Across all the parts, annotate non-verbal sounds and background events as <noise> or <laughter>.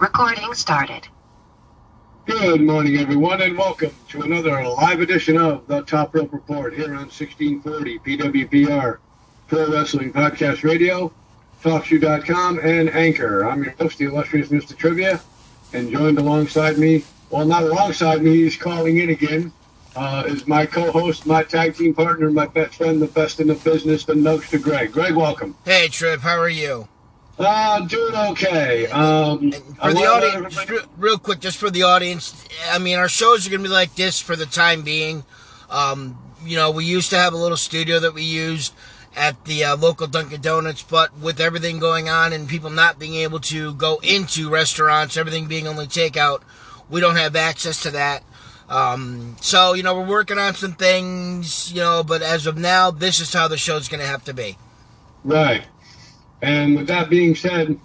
Recording started. Good morning, everyone, and welcome to another live edition of the Top Rope Report here on 1640 PWPR Pro Wrestling Podcast Radio, TalkShoe.com, and Anchor. I'm your host, the illustrious Mr. Trivia, and joined alongside me, well, not alongside me, he's calling in again, uh, is my co-host, my tag team partner, my best friend, the best in the business, the Noakster Greg. Greg, welcome. Hey, Trip, how are you? Uh, doing okay. Um, for the audience, real, real, quick, just for the audience, I mean, our shows are going to be like this for the time being. Um, you know, we used to have a little studio that we used at the uh, local Dunkin' Donuts, but with everything going on and people not being able to go into restaurants, everything being only takeout, we don't have access to that. Um, so, you know, we're working on some things, you know, but as of now, this is how the show's going to have to be. Right. And with that being said,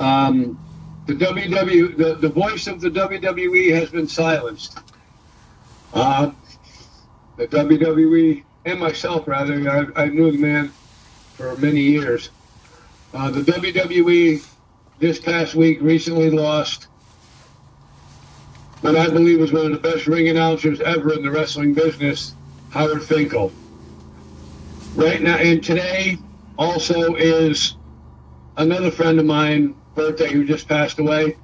um, the WW the, the voice of the WWE has been silenced. Uh, the WWE and myself rather, I, I knew the man for many years. Uh, the WWE this past week recently lost what I believe was one of the best ring announcers ever in the wrestling business, Howard Finkel. Right now, and today also is another friend of mine, birthday, who just passed away,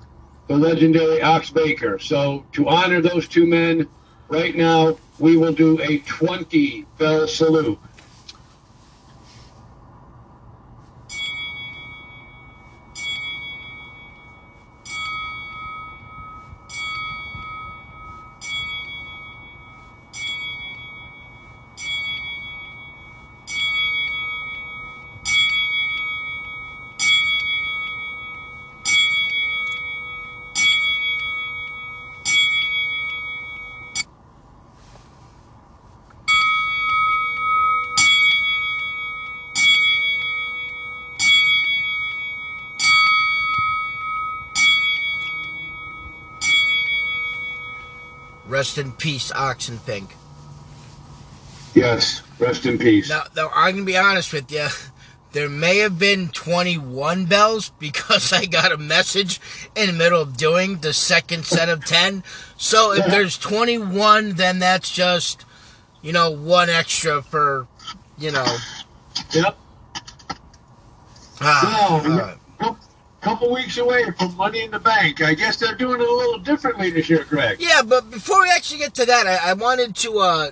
the legendary Ox Baker. So to honor those two men, right now we will do a 20 bell salute. Rest in peace, Oxenfink. Yes, rest in peace. Now, now I'm gonna be honest with you. There may have been 21 bells because <laughs> I got a message in the middle of doing the second set of 10. So if there's 21, then that's just, you know, one extra for, you know. Yep. Ah, no, couple weeks away from Money in the Bank. I guess they're doing it a little differently this year, Greg. Yeah, but before we actually get to that, I, I wanted to uh,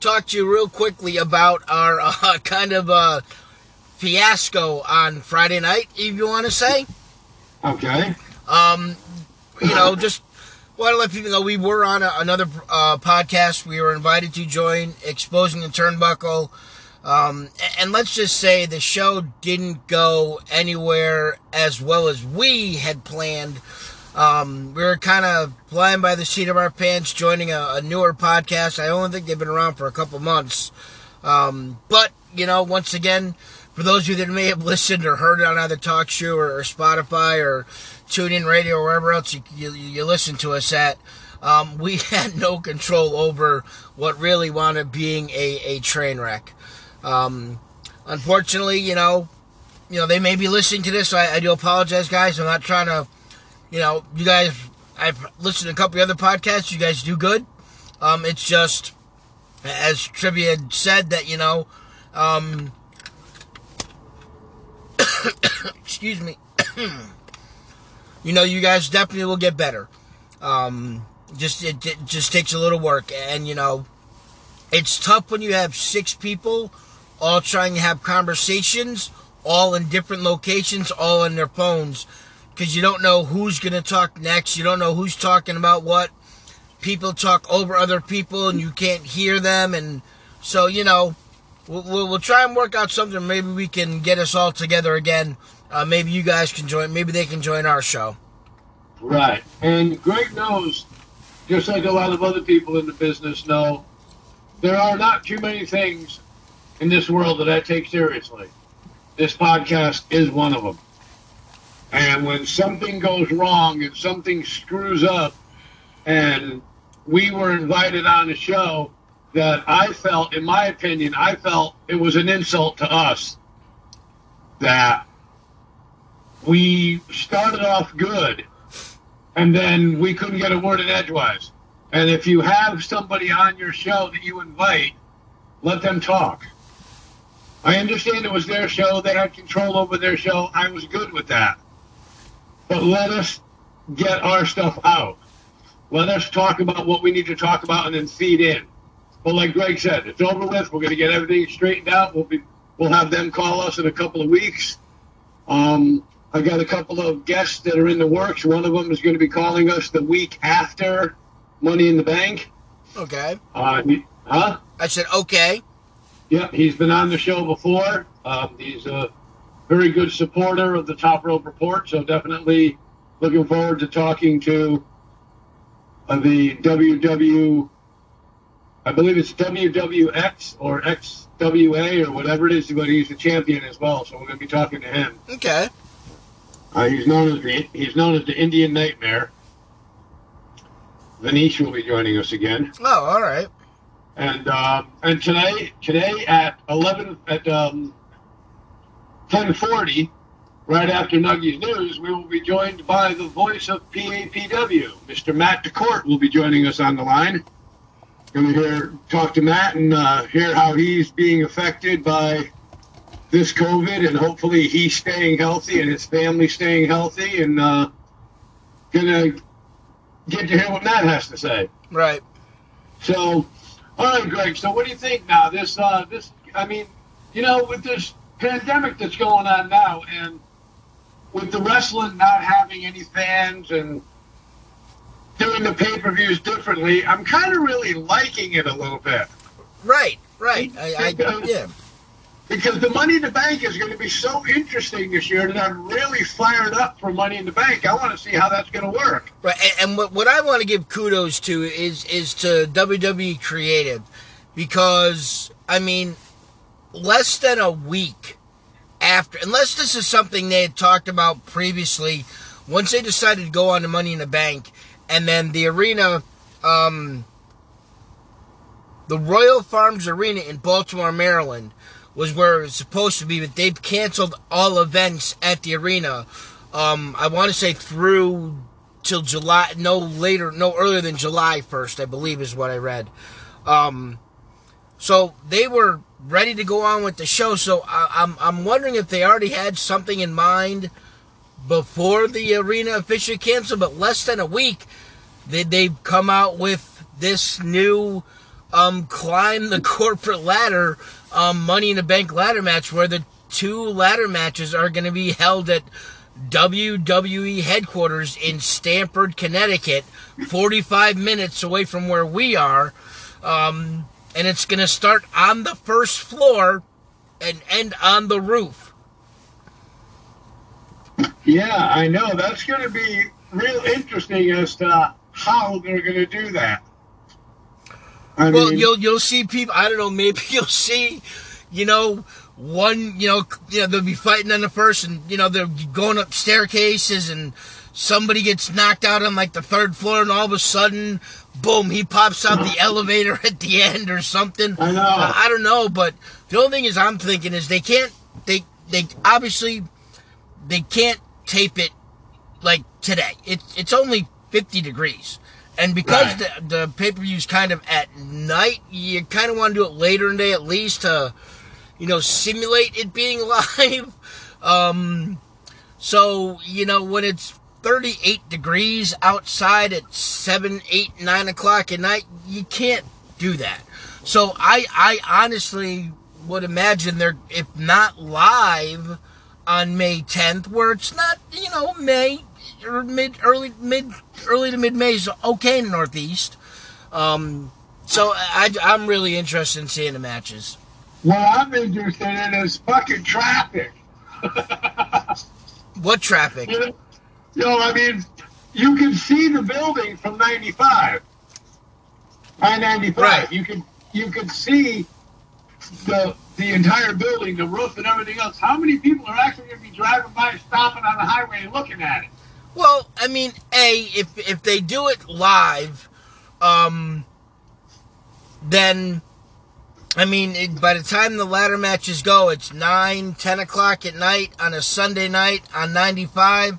talk to you real quickly about our <laughs> uh, kind of uh, fiasco on Friday night, if you want to say. Okay. Um, you know, <coughs> just want to let people know we were on a, another uh, podcast. We were invited to join Exposing the Turnbuckle. Um, and let's just say the show didn't go anywhere as well as we had planned. Um, we were kind of flying by the seat of our pants, joining a, a newer podcast. I only think they've been around for a couple months. Um, but, you know, once again, for those of you that may have listened or heard it on either TalkShoe or, or Spotify or TuneIn Radio or wherever else you, you, you listen to us at, um, we <laughs> had no control over what really wound up being a, a train wreck. Um, unfortunately, you know, you know they may be listening to this. So I, I, do apologize, guys. I'm not trying to, you know, you guys. I've listened to a couple other podcasts. You guys do good. Um, it's just as trivia said that you know, um, <coughs> excuse me. <coughs> you know, you guys definitely will get better. Um, just it, it just takes a little work, and you know, it's tough when you have six people all trying to have conversations, all in different locations, all on their phones, because you don't know who's going to talk next. You don't know who's talking about what. People talk over other people and you can't hear them. And so, you know, we'll, we'll, try and work out something. Maybe we can get us all together again. Uh, maybe you guys can join. Maybe they can join our show. Right. And Greg knows, just like a lot of other people in the business know, there are not too many things in this world that I take seriously. This podcast is one of them. And when something goes wrong and something screws up, and we were invited on a show that I felt, in my opinion, I felt it was an insult to us that we started off good, and then we couldn't get a word in edgewise. And if you have somebody on your show that you invite, let them talk. I understand it was their show; they had control over their show. I was good with that, but let us get our stuff out. Let us talk about what we need to talk about, and then feed in. But like Greg said, it's over with. We're going to get everything straightened out. We'll be we'll have them call us in a couple of weeks. Um, I got a couple of guests that are in the works. One of them is going to be calling us the week after Money in the Bank. Okay. Uh, huh? I said okay. Yeah, he's been on the show before. Um, he's a very good supporter of the Top Rope Report, so definitely looking forward to talking to uh, the WW. I believe it's WWX or XWA or whatever it is, but he's the champion as well. So we're going to be talking to him. Okay. Uh, he's known as the he's known as the Indian Nightmare. Vanish will be joining us again. Oh, all right. And um, and today today at eleven at um, ten forty, right after Nuggies News, we will be joined by the voice of PAPW, Mr. Matt DeCorte will be joining us on the line. Going to hear talk to Matt and uh, hear how he's being affected by this COVID, and hopefully he's staying healthy and his family staying healthy, and uh, gonna get to hear what Matt has to say. Right. So, all right, Greg. So, what do you think now? This, uh, this. I mean, you know, with this pandemic that's going on now, and with the wrestling not having any fans and doing the pay-per-views differently, I'm kind of really liking it a little bit Right. Right. I, I yeah. Because the Money in the Bank is going to be so interesting this year that I'm really fired up for Money in the Bank. I want to see how that's going to work. Right, and, and what, what I want to give kudos to is is to WWE Creative, because I mean, less than a week after, unless this is something they had talked about previously, once they decided to go on to Money in the Bank, and then the arena, um, the Royal Farms Arena in Baltimore, Maryland, was where it was supposed to be, but they've canceled all events at the arena. Um, I want to say through till July, no later, no earlier than July 1st, I believe is what I read. Um, so they were ready to go on with the show. So I, I'm, I'm wondering if they already had something in mind before the arena officially canceled, but less than a week, they, they've come out with this new um, climb the <laughs> corporate ladder um, Money in the Bank ladder match where the two ladder matches are going to be held at WWE headquarters in Stamford, Connecticut, 45 minutes away from where we are. Um, and it's going to start on the first floor and end on the roof. Yeah, I know. That's going to be real interesting as to how they're going to do that. I Well, mean, you'll you'll see people. I don't know. <laughs> Maybe you'll see, you know, one. You know, you know they'll be fighting on the first, and you know they're going up staircases, and somebody gets knocked out on like the third floor, and all of a sudden, boom, he pops out the <laughs> elevator <laughs> at the end or something. I know. I, I don't know, but the only thing is, I'm thinking is they can't. They they obviously they can't tape it like today. It, it's only 50 degrees. And because Right. the, the pay per view's kind of at night, you kind of want to do it later in the day at least to, you know, simulate it being <laughs> live. Um, so, you know, when it's 38 degrees outside at 7, 8, 9 o'clock at night, you can't do that. So I, I honestly would imagine they're, if not live on May 10th, where it's not, you know, May mid, early, mid, early to mid May is okay in the Northeast. Um, so I, I'm really interested in seeing the matches. what I'm interested in is fucking traffic. <laughs> What traffic? You know, you know, I mean, you can see the building from 95. I 95. Right. You can you can see the the entire building, the roof, and everything else. How many people are actually going to be driving by, stopping on the highway, and looking at it? Well, I mean, a if if they do it live, um, then I mean, it, by the time the ladder matches go, it's 9, 10 o'clock at night on a Sunday night on 95.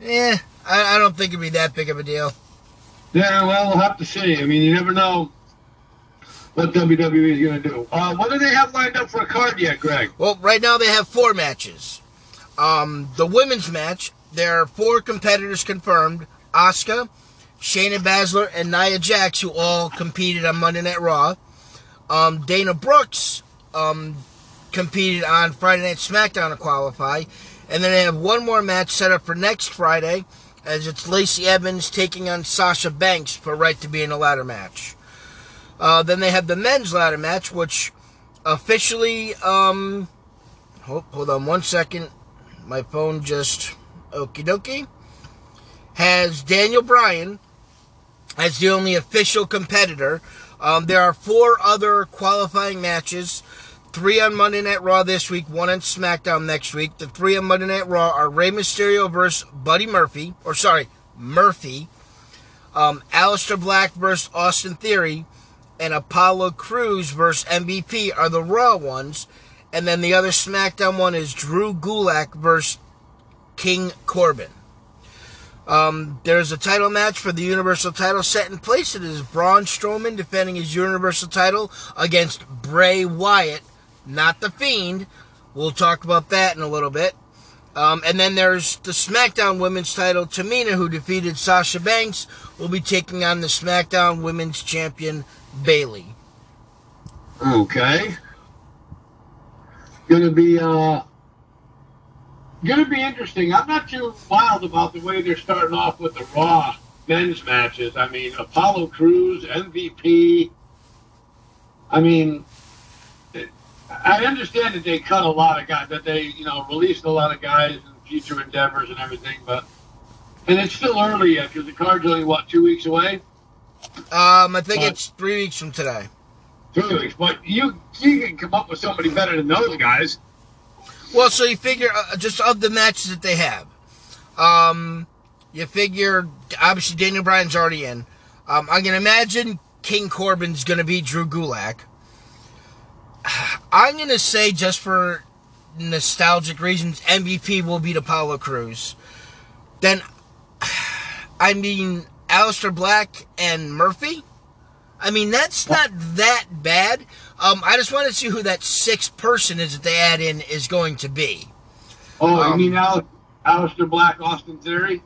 Eh, I, I don't think it'd be that big of a deal. Yeah, well, we'll have to see. I mean, you never know what WWE is going to do. Uh, what do they have lined up for a card yet, Greg? Well, right now they have four matches. Um, the women's match, there are four competitors confirmed Asuka, Shayna Baszler, and Nia Jax, who all competed on Monday Night Raw. Um, Dana Brooks um, competed on Friday Night SmackDown to qualify. And then they have one more match set up for next Friday, as it's Lacey Evans taking on Sasha Banks for right to be in a ladder match. Uh, then they have the men's ladder match, which officially, um, hold, hold on one second. My phone just, okie dokie, has Daniel Bryan as the only official competitor um, there are four other qualifying matches. Three on Monday Night Raw this week, one on SmackDown next week. The three on Monday Night Raw are Rey Mysterio versus Buddy Murphy, or sorry, Murphy. Um, Aleister Black versus Austin Theory, and Apollo Crews versus MVP are the Raw ones. And then the other SmackDown one is Drew Gulak versus King Corbin. Um, there's a title match for the Universal title set in place. It is Braun Strowman defending his Universal title against Bray Wyatt, not The Fiend. We'll talk about that in a little bit. Um, and then there's the SmackDown Women's title. Tamina, who defeated Sasha Banks, will be taking on the SmackDown Women's Champion, Bayley. Okay. Gonna be uh going to be interesting. I'm not too wild about the way they're starting off with the Raw men's matches. I mean, Apollo Crews, MVP. I mean, I understand that they cut a lot of guys, that they, you know, released a lot of guys in future endeavors and everything, but, and it's still early yet because the card's only, what, two weeks away? Um, I think but, it's three weeks from today. Three weeks, but you, you can come up with somebody better than those guys. Well, so you figure uh, just of the matches that they have, um, you figure obviously Daniel Bryan's already in. Um, I can imagine King Corbin's going to be Drew Gulak. <sighs> I'm going to say just for nostalgic reasons, MVP will beat Apollo Crews. Then, <sighs> I mean, Aleister Black and Murphy. I mean, that's not that bad. Um, I just want to see who that sixth person is that they add in is going to be. Oh, um, you mean Al- Aleister Black, Austin Theory?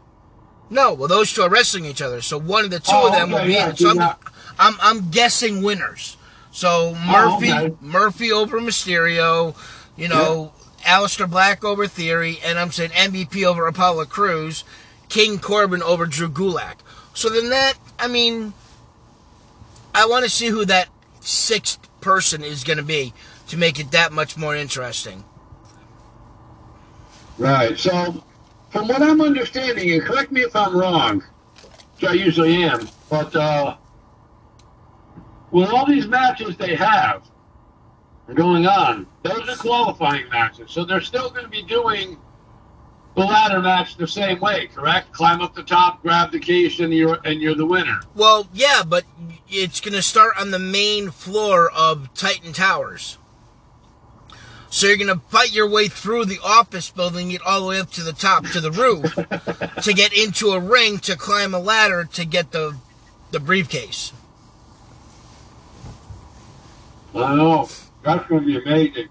No, well, those two are wrestling each other, so one of the two oh, of them okay, will be yeah, in. So I'm, I'm, I'm, guessing winners. So Murphy, oh, okay. Murphy over Mysterio, you know, yeah. Aleister Black over Theory, and I'm saying MVP over Apollo Crews, King Corbin over Drew Gulak. So then that, I mean, I want to see who that sixth person is going to be to make it that much more interesting. Right. So, from what I'm understanding, and correct me if I'm wrong, which I usually am, but uh, with all these matches they have going on, those are qualifying matches. So they're still going to be doing the ladder match the same way, correct? Climb up the top, grab the case, and you're and you're the winner. Well, yeah, but it's going to start on the main floor of Titan Towers. So you're going to fight your way through the office building, get all the way up to the top, to the roof, <laughs> to get into a ring, to climb a ladder, to get the the briefcase. I know. That's going to be amazing.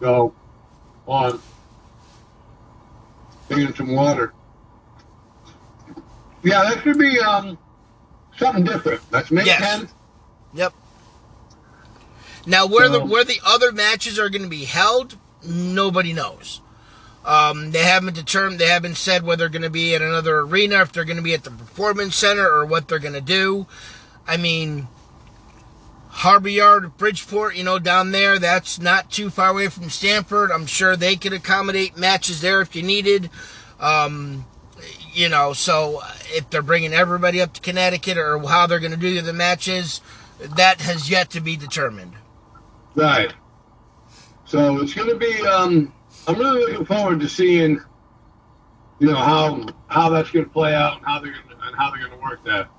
So, on. Taking some water. Yeah, that should be um, something different. That's May yes. 10th. Yep. Now, where so, the where the other matches are going to be held, nobody knows. Um, they haven't determined. They haven't said whether they're going to be at another arena, if they're going to be at the performance center, or what they're going to do. I mean, Harbor Yard, Bridgeport, you know, down there, that's not too far away from Stamford. I'm sure they could accommodate matches there if you needed. Um, you know, so if they're bringing everybody up to Connecticut or how they're going to do the matches, that has yet to be determined. Right. So it's going to be. Um, I'm really looking forward to seeing, you know, how how that's going to play out and how they're gonna, and how they're going to work that.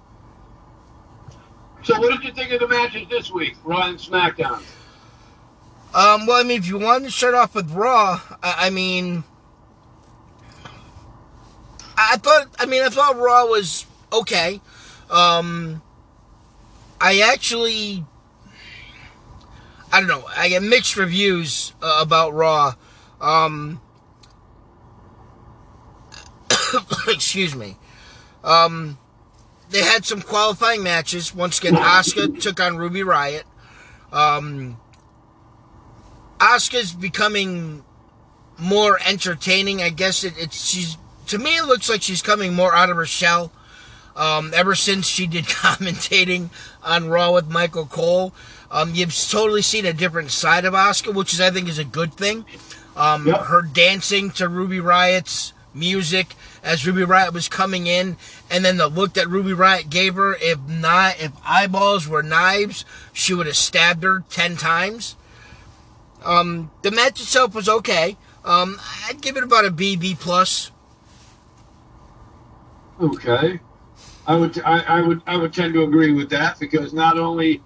So, what did you think of the matches this week, Raw and SmackDown? Um, well, I mean, if you want to start off with Raw, I, I mean, I thought, I mean, I thought Raw was okay. Um, I actually, I don't know, I get mixed reviews uh, about Raw. Um, <coughs> excuse me. Um, they had some qualifying matches. Once again, Asuka took on Ruby Riott. Um, Asuka's becoming more entertaining. I guess it, it's she's to me it looks like she's coming more out of her shell. Um, ever since she did <laughs> commentating on Raw with Michael Cole, um, you've totally seen a different side of Asuka, which is I think is a good thing. Um, yep. Her dancing to Ruby Riott's music as Ruby Riott was coming in, and then the look that Ruby Riott gave her. If not, if eyeballs were knives, she would have stabbed her ten times. Um, the match itself was okay. Um, I'd give it about a B, B plus. Okay, I would, I, I, would, I would tend to agree with that because not only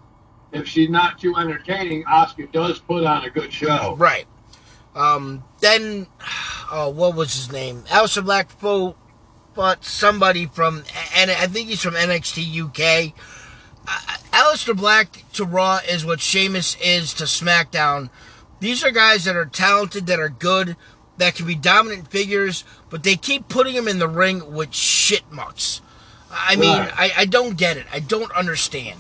if she's not too entertaining, Asuka does put on a good show. Right. Um, then, oh, what was his name? Aleister Black fought, fought somebody from, and I think he's from NXT UK. Uh, Aleister Black to Raw is what Sheamus is to SmackDown these are guys that are talented, that are good, that can be dominant figures, but they keep putting them in the ring with shit mucks. I mean, right. I, I don't get it. I don't understand.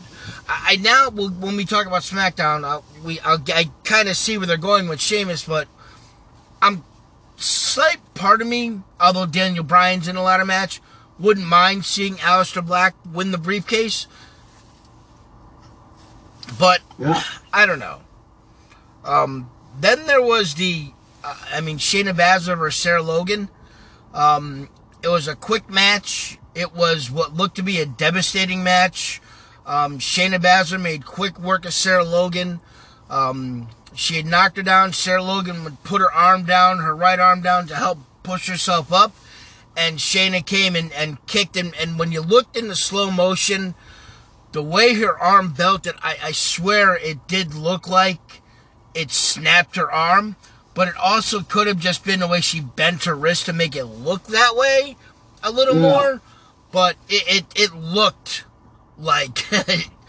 I, I now, when we talk about SmackDown, I'll, we I'll, I kind of see where they're going with Sheamus, but I'm slight part of me, although Daniel Bryan's in a ladder match, wouldn't mind seeing Aleister Black win the briefcase. But yeah. I don't know. Um, then there was the, uh, I mean, Shayna Baszler versus Sarah Logan. Um, it was a quick match. It was what looked to be a devastating match. Um, Shayna Baszler made quick work of Sarah Logan. Um, she had knocked her down. Sarah Logan would put her arm down, her right arm down to help push herself up. And Shayna came and, and kicked him. And when you looked in the slow motion, the way her arm belted, I, I swear it did look like it snapped her arm, but it also could have just been the way she bent her wrist to make it look that way a little yeah. more. But it, it, it looked like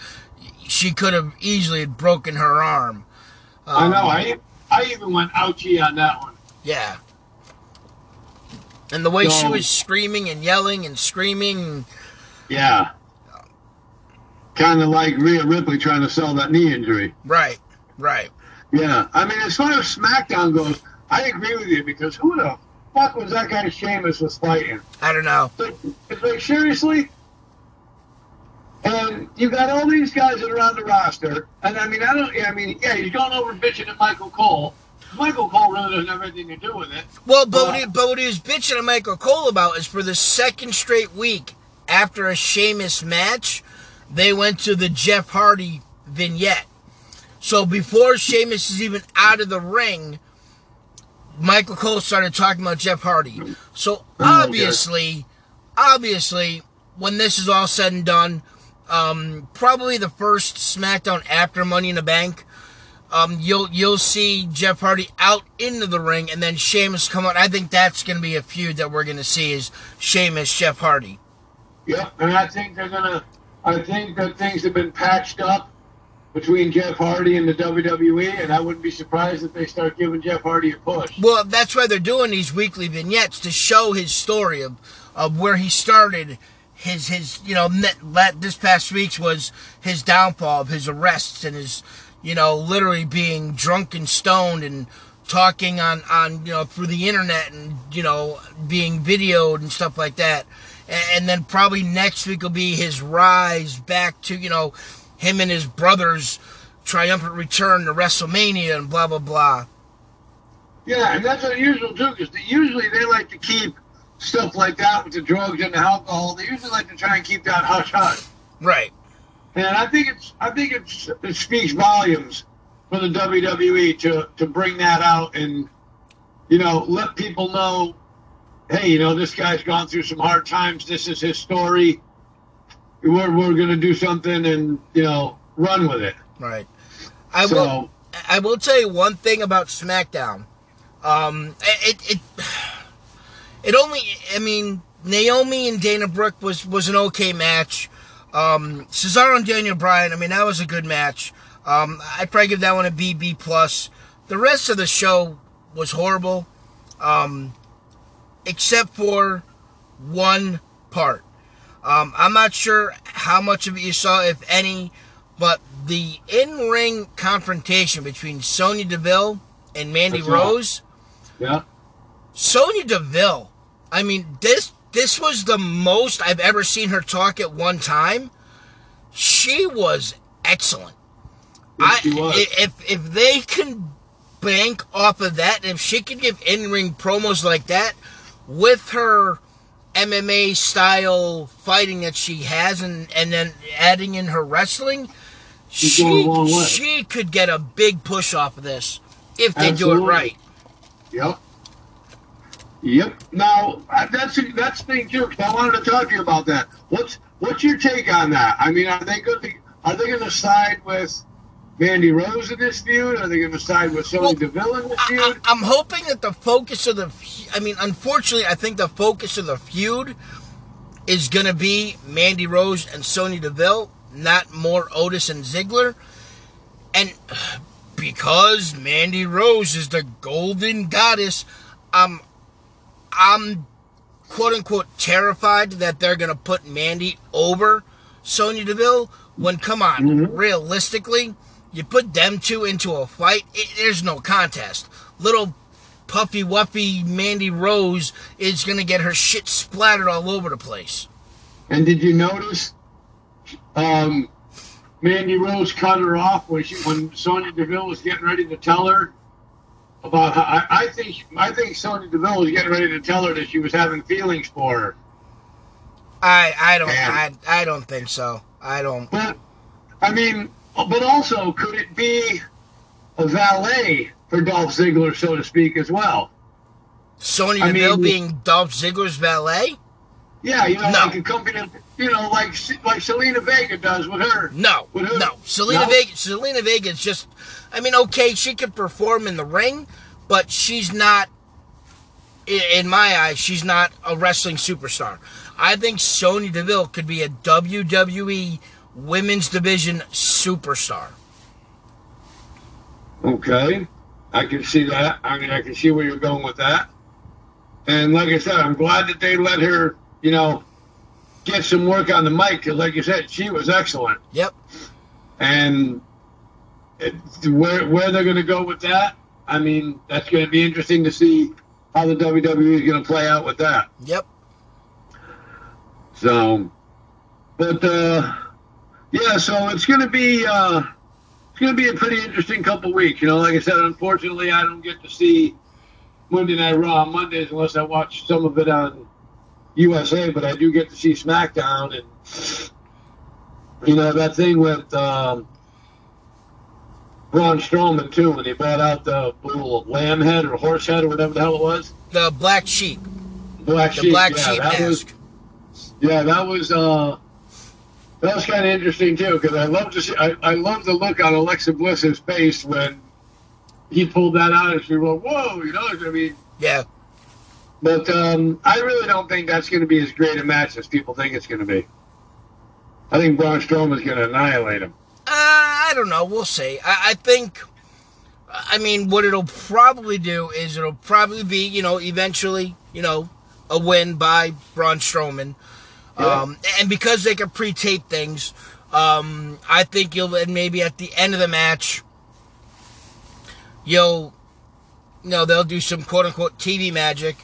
<laughs> she could have easily broken her arm. Um, I know. I I even went ouchie on that one. Yeah. And the way so, she was screaming and yelling and screaming. Yeah. Kind of like Rhea Ripley trying to sell that knee injury. Right. Right. Yeah, I mean, as far as SmackDown goes, I agree with you because who the fuck was that guy Sheamus was fighting? I don't know. It's like, seriously? And you got all these guys that are on the roster, and I mean, I don't. I mean, yeah, he's going over bitching at Michael Cole. Michael Cole really doesn't have anything to do with it. Well, but, what, uh, he, but what he was bitching at Michael Cole about is for the second straight week after a Sheamus match, they went to the Jeff Hardy vignette. So before Sheamus is even out of the ring, Michael Cole started talking about Jeff Hardy. So oh, obviously, obviously, when this is all said and done, um, probably the first SmackDown after Money in the Bank, um, you'll you'll see Jeff Hardy out into the ring, and then Sheamus come out. I think that's going to be a feud that we're going to see is Sheamus Jeff Hardy. Yeah, and I think they're gonna. I think that things have been patched up between Jeff Hardy and the WWE, and I wouldn't be surprised if they start giving Jeff Hardy a push. Well, that's why they're doing these weekly vignettes to show his story of, of where he started. His his you know let this past week's was his downfall of his arrests and his you know literally being drunk and stoned and talking on on you know through the internet and you know being videoed and stuff like that and, and then probably next week will be his rise back to you know him and his brother's triumphant return to WrestleMania and blah blah blah. Yeah, and that's unusual too, because usually they like to keep stuff like that with the drugs and the alcohol. They usually like to try and keep that hush hush. Right. And I think it's I think it's it speaks volumes for the WWE to to bring that out and you know let people know, hey, you know this guy's gone through some hard times. This is his story we're we're gonna do something and you know run with it. Right. I So- will. I will tell you one thing about SmackDown. Um, it it it only. I mean, Naomi and Dana Brooke was was an okay match. Um, Cesaro and Daniel Bryan. I mean, that was a good match. Um, I'd probably give that one a B B plus. The rest of the show was horrible, um, except for one part. Um, I'm not sure how much of it you saw, if any, but the in-ring confrontation between Sonya Deville and Mandy That's right. Rose. Yeah. Sonya Deville. I mean, this this was the most I've ever seen her talk at one time. She was excellent. Yes, she was. If if they can bank off of that, and if she can give in-ring promos like that with her MMA style fighting that she has, and and then adding in her wrestling, She's she going a long way. she could get a big push off of this if they do it right. Yep. Yep. Now uh, that's that's the thing too. 'cause I wanted to talk to you about that. What's what's your take on that? I mean, are they going to are they going to side with Mandy Rose in this feud? Are they going to side with Sonya Well, Deville in this I, feud? I, I'm hoping that the focus of the, I mean, unfortunately, I think the focus of the feud is going to be Mandy Rose and Sonya Deville, not more Otis and Ziggler. And <sighs> because Mandy Rose is the golden goddess, I'm, I'm quote unquote terrified that they're going to put Mandy over Sonya Deville. When, come on, Mhm. realistically, you put them two into a fight, it, there's no contest. Little puffy wuffy Mandy Rose is going to get her shit splattered all over the place. And did you notice um, Mandy Rose cut her off when she when Sonya Deville was getting ready to tell her about how I, I think I think Sonya Deville was getting ready to tell her that she was having feelings for her. I I don't I, I don't think so. I don't. But I mean, but also could it be a valet for Dolph Ziggler, so to speak, as well? Sonya Deville mean- being Dolph Ziggler's valet? Yeah, you know, No. like a company, you know, like like Zelina Vega does with her. No, With who? no. Zelina No? Vega. Zelina Vega is just. I mean, okay, she can perform in the ring, but she's not. In my eyes, she's not a wrestling superstar. I think Sonya Deville could be a WWE Women's Division superstar. Okay, I can see that. I mean, I can see where you're going with that. And like I said, I'm glad that they let her, you know, get some work on the mic because, like you said, she was excellent. Yep. And it, where where they're going to go with that, I mean, that's going to be interesting to see how the WWE is going to play out with that. Yep. So, but uh, yeah, so it's going to be uh, it's going to be a pretty interesting couple weeks. You know, like I said, unfortunately, I don't get to see Monday Night Raw on Mondays unless I watch some of it on USA, but I do get to see SmackDown and you know that thing with um, Braun Strowman too when he brought out the little lamb head or horse head or whatever the hell it was. The Black Sheep. Black The sheep. Black yeah, Sheep that was yeah, that was uh, that was kind of interesting too because I love to see I, I love the look on Alexa Bliss's face when he pulled that out and she went, "Whoa!" You know, I mean, Yeah. But um, I really don't think that's going to be as great a match as people think it's going to be. I think Braun Strowman's going to annihilate him. Uh, I don't know. We'll see. I, I think. I mean, what it'll probably do is it'll probably be, you know, eventually, you know, a win by Braun Strowman. Yeah. Um, and because they can pre-tape things, um, I think you'll and maybe at the end of the match, you'll, you know, they'll do some quote unquote TV magic.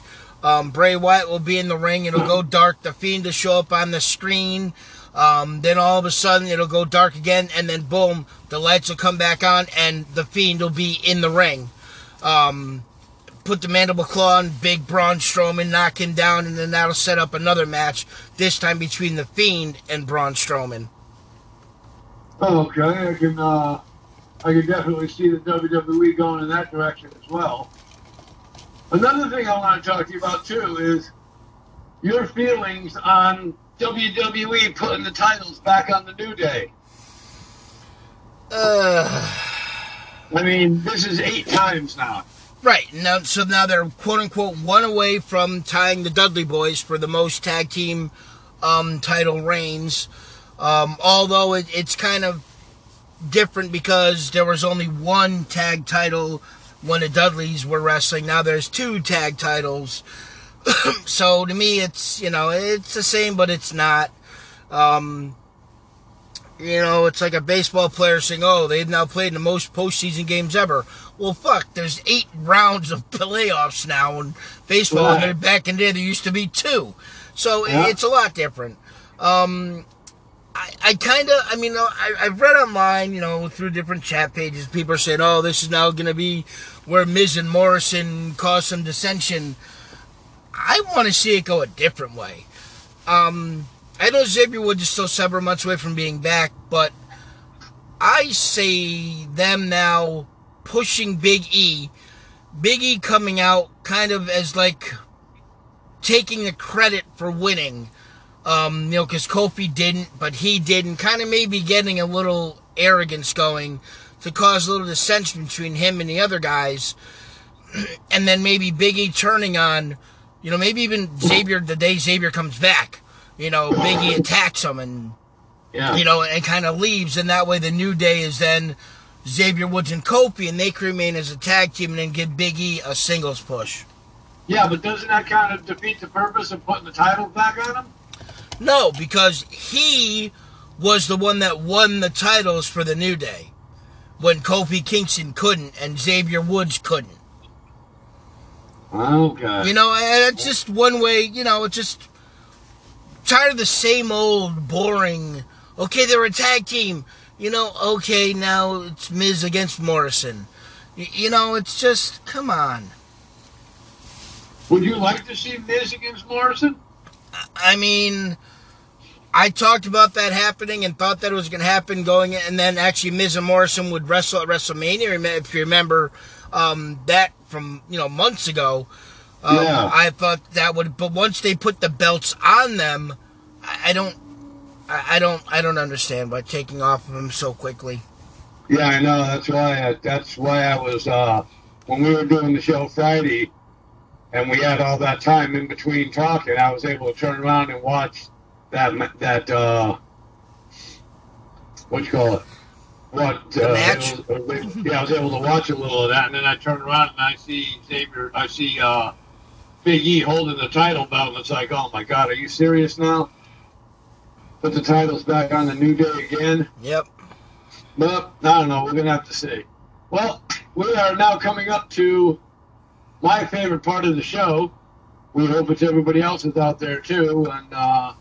Um, Bray Wyatt will be in the ring. It'll go dark. The Fiend will show up on the screen. Um, then all of a sudden it'll go dark again, and then boom, the lights will come back on, and the Fiend will be in the ring. Um, put the mandible claw on Big Braun Strowman, knock him down, and then that'll set up another match. This time between the Fiend and Braun Strowman. Oh, okay, I can uh, I can definitely see the WWE going in that direction as well. Another thing I want to talk to you about too is your feelings on WWE putting the titles back on the New Day? Uh, I mean, this is eight times now. right now, so now they're quote unquote one away from tying the Dudley Boyz for the most tag team um, title reigns. Um, although it, it's kind of different because there was only one tag title when the Dudleys were wrestling. Now there's two tag titles. <coughs> so to me, it's you know it's the same, but it's not. Um, you know, it's like a baseball player saying, "Oh, they've now played the most postseason games ever." Well, fuck, there's eight rounds of <laughs> playoffs now in baseball. Right. And back in the day, there used to be two, so Yeah. it's a lot different. Um, I, I kind of, I mean, I, I've read online, you know, through different chat pages, people are saying, "Oh, this is now going to be where Miz and Morrison cause some dissension." I want to see it go a different way. Um, I know Xavier Woods is still several months away from being back, but I say them now pushing Big E, Big E coming out kind of as like taking the credit for winning. Um, you know, because Kofi didn't, but he didn't. kind of maybe getting a little arrogance going to cause a little dissension between him and the other guys, <clears throat> and then maybe Big E turning on, you know, maybe even Xavier the day Xavier comes back, you know, Big E attacks him and Yeah. you know, and kind of leaves, and that way the new day is then Xavier Woods and Kofi, and they can remain as a tag team, and then give Big E a singles push. Yeah, but doesn't that kind of defeat the purpose of putting the title back on him? No, because he was the one that won the titles for the New Day when Kofi Kingston couldn't and Xavier Woods couldn't. Okay. You know, and it's just one way, you know, it's just tired of the same old boring. Okay, they're a tag team. You know, okay, now it's Miz against Morrison. Y- You know, it's just, come on. Would you like to see Miz against Morrison? I mean, I talked about that happening and thought that it was going to happen going, and then actually Miz and Morrison would wrestle at WrestleMania. If you remember um, that from you know months ago, um, Yeah. I thought that would. But once they put the belts on them, I, I don't, I, I don't, I don't understand why taking off of them so quickly. Yeah, I know. That's why. I, that's why I was uh, when we were doing the show Friday, and we had all that time in between talking. I was able to turn around and watch that that uh, what you call it? What uh, match? it was- yeah, I was able to watch a little of that, and then I turn around and I see Xavier. I see uh, Big E holding the title belt, and it's like, oh my god, are you serious now? Put the titles back on the New Day again. Yep. But I don't know. We're gonna have to see. Well, we are now coming up to my favorite part of the show. We hope it's everybody else's out there too. And uh,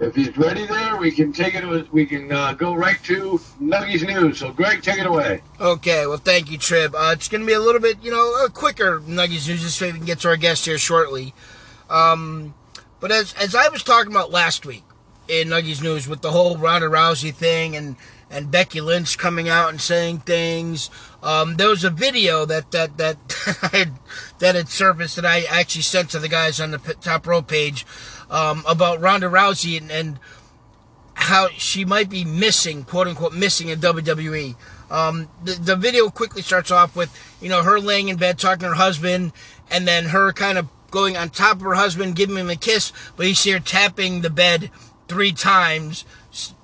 if he's ready, there we can take it. We can uh, go right to Nuggies news. So, Greg, take it away. Okay, well, thank you, Triv. Uh, it's going to be a little bit, you know, a quicker Nuggies news, just so we can get to our guest here shortly. Um, but as as I was talking about last week in Nuggies news with the whole Ronda Rousey thing and and Becky Lynch coming out and saying things, um, there was a video that that that <laughs> had, that had surfaced that I actually sent to the guys on the Top Rope page um, about Ronda Rousey and. and how she might be missing, quote unquote, missing in WWE. Um, the, the video quickly starts off with, you know, her laying in bed talking to her husband, and then her kind of going on top of her husband, giving him a kiss, but you see her tapping the bed three times,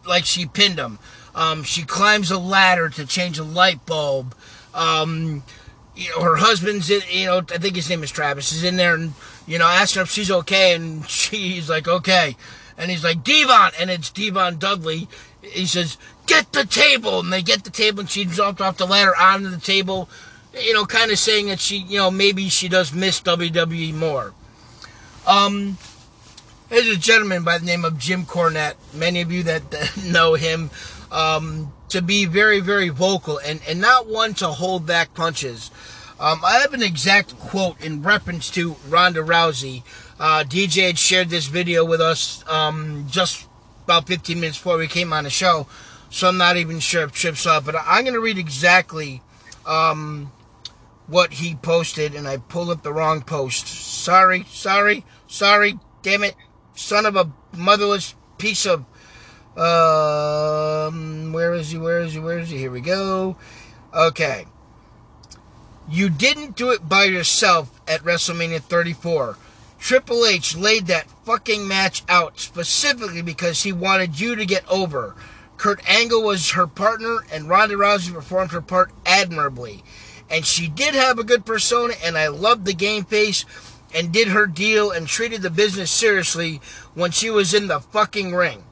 like she pinned him. Um, she climbs a ladder to change a light bulb. Um, you know, her husband's in, you know, I think his name is Travis, is in there and, you know, asking if she's okay, and <laughs> she's like, okay. And he's like, D-Von, and it's D-Von Dudley. He says, get the table, and they get the table, and she jumped off the ladder onto the table, you know, kind of saying that she, you know, maybe she does miss WWE more. Um, there's a gentleman by the name of Jim Cornette. Many of you that, <laughs> that know him, um, to be very, very vocal and, and not one to hold back punches. Um, I have an exact quote in reference to Ronda Rousey. Uh, DJ had shared this video with us um, just about 15 minutes before we came on the show, so I'm not even sure if Trip saw it, but I'm going to read exactly um, what he posted, and I pulled up the wrong post. Sorry, sorry, sorry, damn it, son of a motherless piece of. Um, where is he? Where is he? Where is he? Here we go. Okay. You didn't do it by yourself at WrestleMania 34. Triple H laid that fucking match out specifically because he wanted you to get over. Kurt Angle was her partner, and Ronda Rousey performed her part admirably. And she did have a good persona, and I loved the game face and did her deal and treated the business seriously when she was in the fucking ring.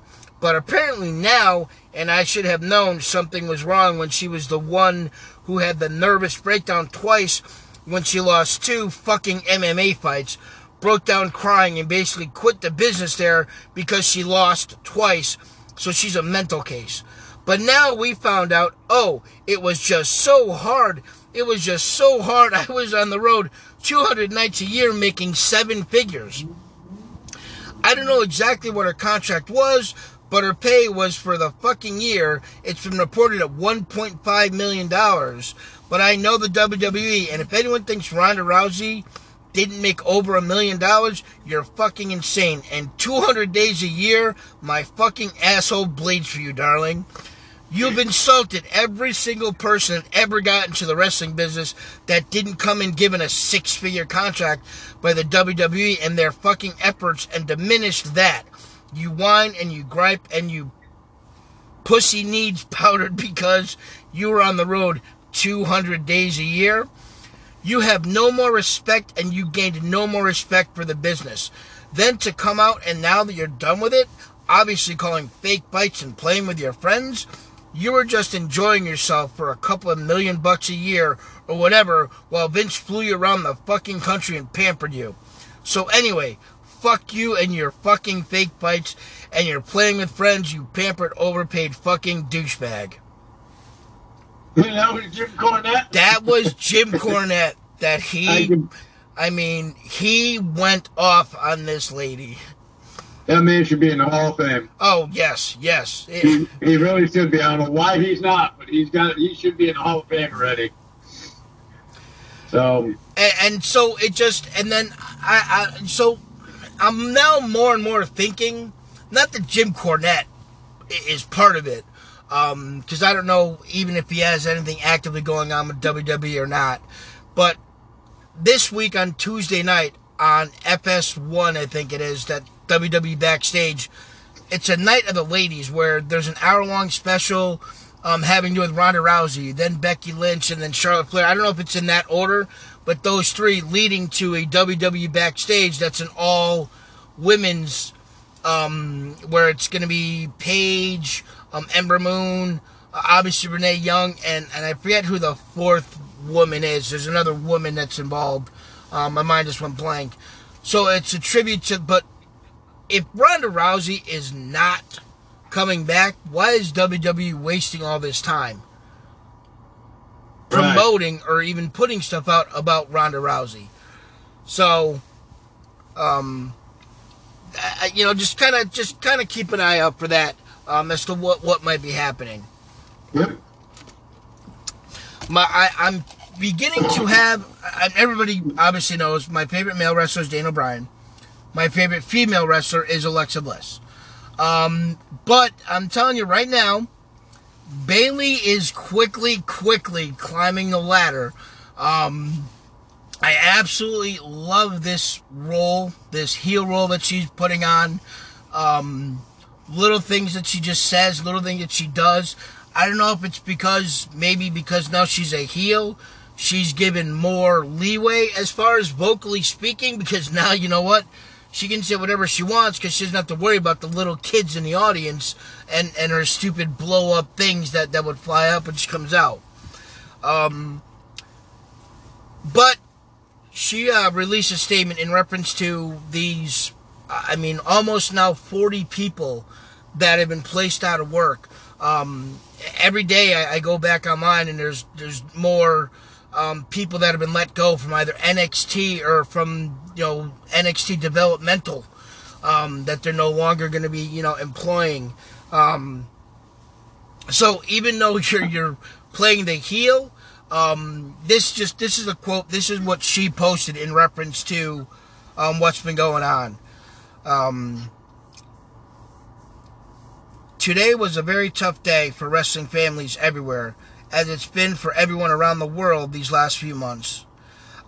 But apparently now, and I should have known something was wrong when she was the one who had the nervous breakdown twice when she lost two fucking MMA fights, broke down crying and basically quit the business there because she lost twice. So she's a mental case. But now we found out, oh, it was just so hard. It was just so hard. <laughs> I was on the road 200 nights a year making seven figures. I don't know exactly what her contract was, but her pay was for the fucking year. It's been reported at $1.5 million. But I know the WWE, and if anyone thinks Ronda Rousey didn't make over a million dollars, you're fucking insane. And 200 days a year, my fucking asshole bleeds for you, darling. You've <laughs> insulted every single person that ever got into the wrestling business that didn't come in given a six figure contract by the WWE and their fucking efforts and diminished that. You whine and you gripe and you pussy needs powdered because you were on the road 200 days a year. You have no more respect and you gained no more respect for the business. Then to come out and now that you're done with it, obviously calling fake bites and playing with your friends, you were just enjoying yourself for a couple of million bucks a year or whatever while Vince flew you around the fucking country and pampered you. So anyway, fuck you and your fucking fake fights and your playing with friends, you pampered, overpaid fucking douchebag. That was Jim Cornette. That was <laughs> Jim Cornette. That he, I mean, he went off on this lady. That man should be in the Hall of Fame. Oh yes, yes. He, he really should be. I don't know why he's not, but he's got. He should be in the Hall of Fame already. So. And, and so it just, and then I, I, so I'm now more and more thinking, not that Jim Cornette is part of it, because um, I don't know even if he has anything actively going on with WWE or not. But this week on Tuesday night on FS1, I think it is, that WWE Backstage, it's a night of the ladies where there's an hour long special um, having to do with Ronda Rousey, then Becky Lynch, and then Charlotte Flair. I don't know if it's in that order, but those three leading to a WWE Backstage that's an all women's, um, where it's going to be Paige, um, Ember Moon, uh, obviously Renee Young, and, and I forget who the fourth woman is. There's another woman that's involved. Um, my mind just went blank. So it's a tribute to, but if Ronda Rousey is not coming back, why is WWE wasting all this time promoting right. or even putting stuff out about Ronda Rousey? So, um, you know, just kind of, just kind of keep an eye out for that um, as to what what might be happening. Yep. My, I, I'm beginning to have. Everybody obviously knows my favorite male wrestler is Daniel Bryan. My favorite female wrestler is Alexa Bliss. Um, but I'm telling you right now, Bayley is quickly, quickly climbing the ladder. Um, I absolutely love this role, this heel role that she's putting on. Um, little things that she just says, little things that she does. I don't know if it's because maybe because now she's a heel, she's given more leeway as far as vocally speaking because now you know what she can say whatever she wants because she doesn't have to worry about the little kids in the audience and and her stupid blow up things that that would fly up when she comes out. Um, but she uh, released a statement in reference to these. I mean, almost now 40 people that have been placed out of work. Um, every day I, I, go back online and there's there's more um, people that have been let go from either NXT or from you know NXT developmental um, that they're no longer going to be you know employing. Um, so even though <laughs> you're you're playing the heel, um, this just this is a quote. This is what she posted in reference to um, what's been going on. Um, today was a very tough day for wrestling families everywhere, as it's been for everyone around the world these last few months.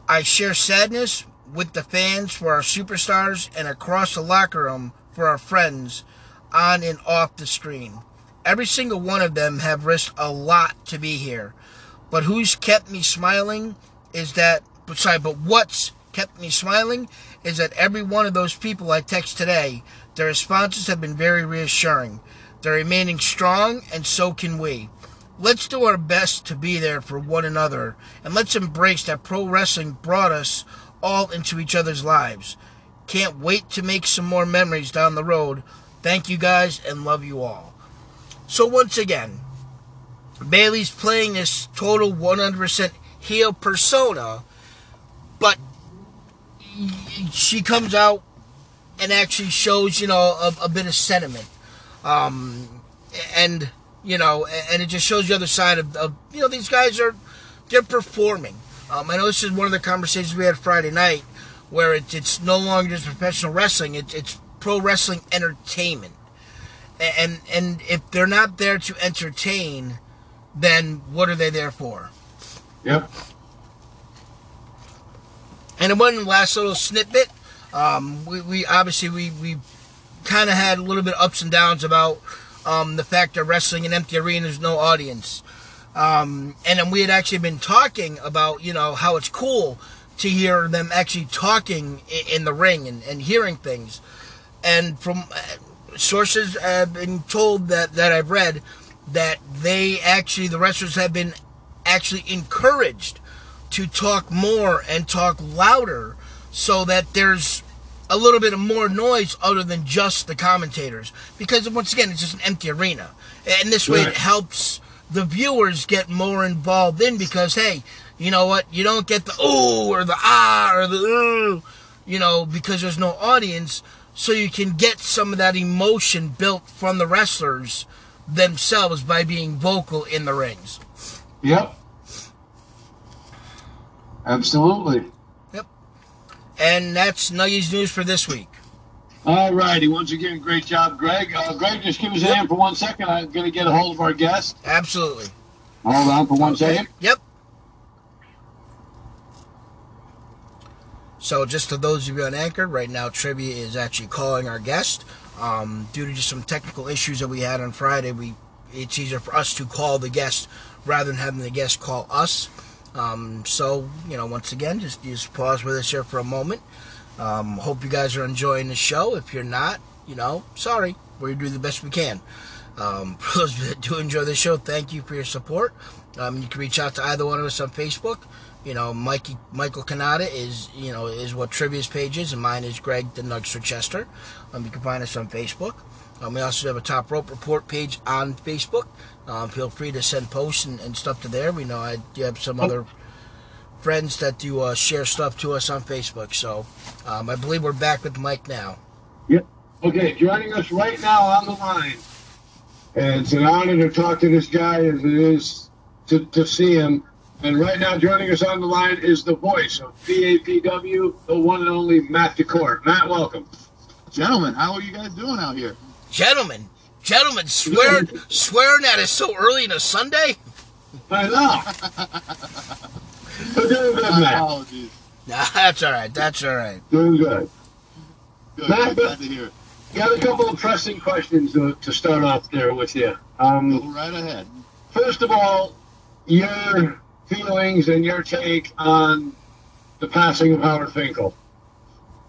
I share sadness with the fans for our superstars and across the locker room for our friends on and off the screen. Every single one of them have risked a lot to be here. But who's kept me smiling is that, sorry, but what's kept me smiling is that every one of those people I text today, their responses have been very reassuring. They're remaining strong, and so can we. Let's do our best to be there for one another, and let's embrace that pro wrestling brought us all into each other's lives. Can't wait to make some more memories down the road. Thank you guys and love you all. So, once again, Bayley's playing this total 100% heel persona, but she comes out and actually shows, you know, a, a bit of sentiment. Um, and, you know, and it just shows the other side of, of you know, these guys are, they're performing. Um, I know this is one of the conversations we had Friday night where it, it's no longer just professional wrestling, it, it's pro wrestling entertainment. And, and if they're not there to entertain, then what are they there for? Yep. And one last little snippet, um, we, we obviously we, we kind of had a little bit of ups and downs about um, the fact that wrestling in empty arenas, no audience. Um, and then we had actually been talking about, you know, how it's cool to hear them actually talking in, the ring and, and hearing things. And from uh, sources have been told that, that I've read that they actually, the wrestlers have been actually encouraged to talk more and talk louder so that there's a little bit of more noise other than just the commentators. Because once again, it's just an empty arena. And this way it helps the viewers get more involved in because hey, you know what? You don't get the ooh or the ah or the ooh, you know, because there's no audience, so you can get some of that emotion built from the wrestlers themselves by being vocal in the rings. Yep. Absolutely. Yep. And that's Nuggies news for this week. All righty. Once again, great job, Greg. Uh, Greg, just give us a hand for one second. I'm going to get a hold of our guest. Absolutely. Hold on for one second. Yep. So, just to those of you on Anchor, right now Trivia is actually calling our guest. Um, due to just some technical issues that we had on Friday, we it's easier for us to call the guest rather than having the guest call us. Um, so, you know, once again, just just pause with us here for a moment. Um, hope you guys are enjoying the show. If you're not, you know, sorry. We do the best we can. Um, <laughs> for those that do enjoy the show, thank you for your support. Um, you can reach out to either one of us on Facebook. You know, Mikey Michael Canada is you know is what Trivia's page is, and mine is Greg the Nugs Chester. Um, you can find us on Facebook. Um, we also have a Top Rope Report page on Facebook. Um, feel free to send posts and, and, stuff to there. We know I do have some other friends that do uh, share stuff to us on Facebook. So um, I believe we're back with Mike now. Yep. Okay, joining us right now on the line. And it's an honor to talk to this guy as it is to, to see him. And right now, joining us on the line is the voice of PAPW, the one and only Matt DeCorte. Matt, welcome. Gentlemen, how are you guys doing out here? Gentlemen, gentlemen, swearing, swearing at us so early on a Sunday? I know. We're doing good, Matt. Apologies. Nah, that's all right. That's all right. Doing good. Good, Matt, glad to hear. it. Got a couple of pressing questions to, to start off there with you. Um, Go right ahead. first of all, your feelings and your take on the passing of Howard Finkel.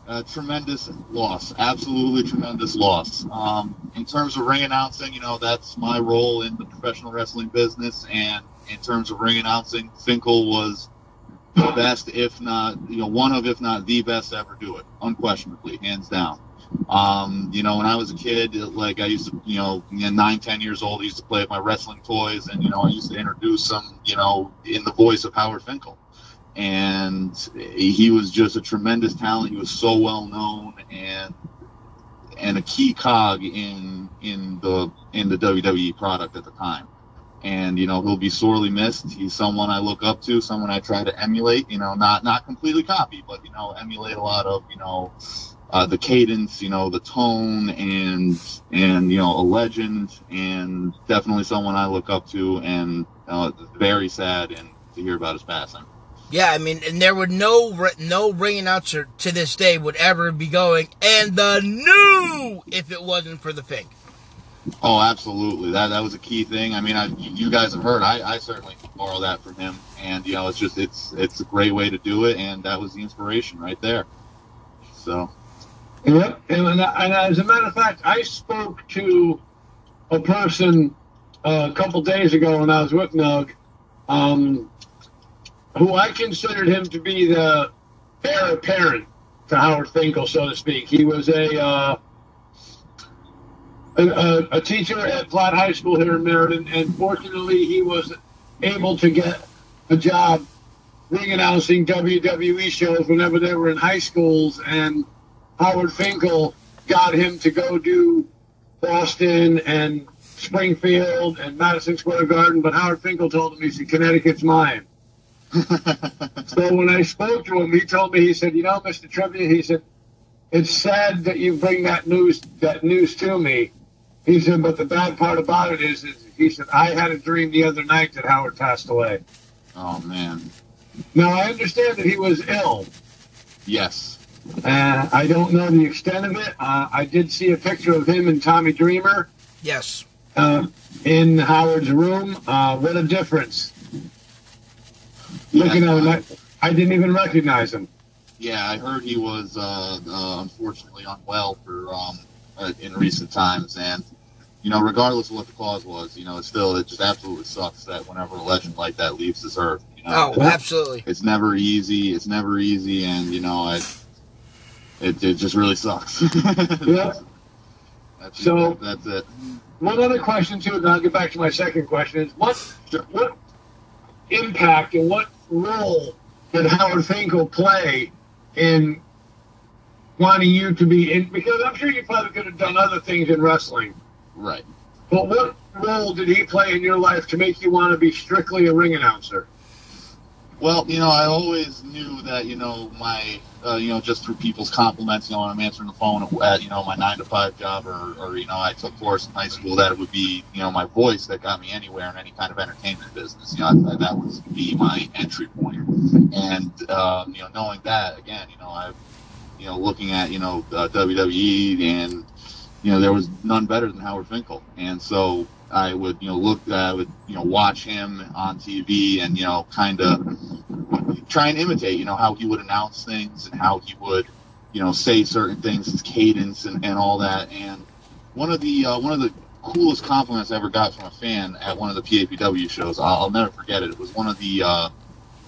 Uh, tremendous loss, absolutely tremendous loss. Um, in terms of ring announcing, you know that's my role in the professional wrestling business, and in terms of ring announcing, Finkel was the best, if not you know one of, if not the best to ever do it, unquestionably, hands down. Um, you know, when I was a kid, like I used to, you know, nine, ten years old, I used to play with my wrestling toys, and you know, I used to introduce them, you know, in the voice of Howard Finkel and he was just a tremendous talent. He was so well known and and a key cog in in the in the WWE product at the time. And you know he'll be sorely missed. He's someone I look up to, someone I try to emulate. You know, not not completely copy, but you know emulate a lot of you know uh, the cadence, you know, the tone, and and you know, a legend, and definitely someone I look up to, and uh, very sad and to hear about his passing. Yeah, I mean, and there would no no ring announcer to this day would ever be going, and the new if it wasn't for the Fink. Oh, absolutely. That that was a key thing. I mean, I, you guys have heard. I, I certainly borrow that from him, and you know, it's just it's it's a great way to do it, and that was the inspiration right there. So. Yep, and, and as a matter of fact, I spoke to a person uh, a couple days ago when I was with Nug, um, who I considered him to be the heir apparent to Howard Finkel, so to speak. He was a uh, a, a, teacher at Platt High School here in Meriden, and fortunately, he was able to get a job ring announcing WWE shows whenever they were in high schools. And Howard Finkel got him to go do Boston and Springfield and Madison Square Garden. But Howard Finkel told him, he said, Connecticut's mine. So when I spoke to him, he told me, he said, you know, Mr. Trivia, he said, it's sad that you bring that news that news to me. He said, but the bad part about it is, is he said, I had a dream the other night that Howard passed away. Oh, man. Now, I understand that he was ill. Yes. Uh, I don't know the extent of it. Uh, I did see a picture of him and Tommy Dreamer. Yes. Uh, in Howard's room. Uh, what a difference. Looking at him, I didn't even recognize him. Yeah, I heard he was uh, uh, unfortunately unwell for um, in recent times, and you know, regardless of what the cause was, you know, it's still it just absolutely sucks that whenever a legend like that leaves this earth, you know, oh, absolutely, it's never easy. It's never easy, and you know, I, it it just really sucks. <laughs> yeah. That's so it, that's it. One other question too, and I'll get back to my second question: is what what impact and what role did Howard Finkel play in wanting you to be in? Because I'm sure you probably could have done other things in wrestling Right. But what role did he play in your life to make you want to be strictly a ring announcer? Well, you know, I always knew that, you know, my, uh, you know, just through people's compliments, you know, when I'm answering the phone at, you know, my nine to five job or, or, you know, I took course in high school that it would be, you know, my voice that got me anywhere in any kind of entertainment business. You know, that was be my entry point. And, um, you know, knowing that, again, you know, I've, you know, looking at, you know, uh, WWE and, you know, there was none better than Howard Finkel. And so I would, you know, look, I would, you know, watch him on TV and, you know, kind of try and imitate, you know, how he would announce things and how he would, you know, say certain things, his cadence and, and all that. And one of the, uh, one of the coolest compliments I ever got from a fan at one of the PAPW shows, I'll, I'll never forget it. It was one of the, uh,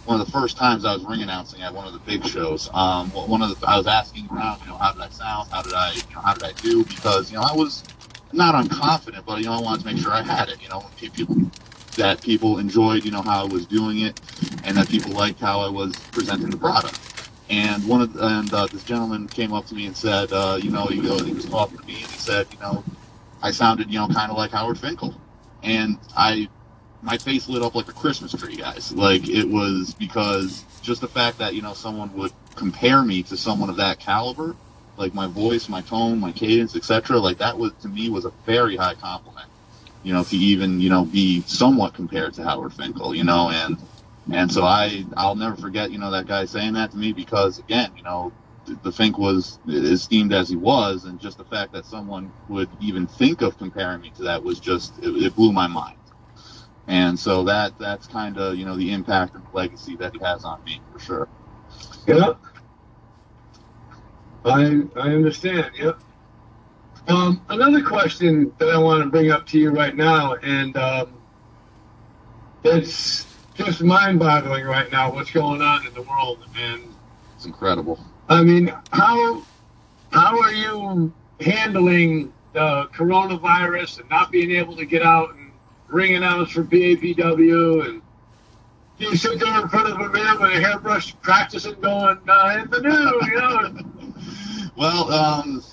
one of the first times I was ring announcing at one of the big shows. Um, one of the I was asking around, you know, how did I sound? How did I, you know, how did I do? Because you know I was not unconfident, but you know I wanted to make sure I had it. You know, people that people enjoyed, you know, how I was doing it, and that people liked how I was presenting the product. And one of the, and uh, this gentleman came up to me and said, uh, you know, he, goes, he was talking to me and he said, you know, I sounded, you know, kind of like Howard Finkel, and I my face lit up like a Christmas tree, guys. Like it was because just the fact that you know someone would compare me to someone of that caliber, like my voice, my tone, my cadence, etc. Like that was to me was a very high compliment. You know, to even you know be somewhat compared to Howard Finkel, you know, and and so I I'll never forget you know that guy saying that to me because again you know the Fink was esteemed as he was, and just the fact that someone would even think of comparing me to that was just it, it blew my mind and so that that's kind of you know the impact and legacy that he has on me for sure. Yep, I I understand. Yep. Um, another question that I want to bring up to you right now, and um, it's just mind-boggling right now what's going on in the world, and it's incredible. I mean, how how are you handling the coronavirus and not being able to get out and ring announce for PAPW, and you sit there in front of a man with a hairbrush practicing, going, uh, "In the new," you know. Well, um,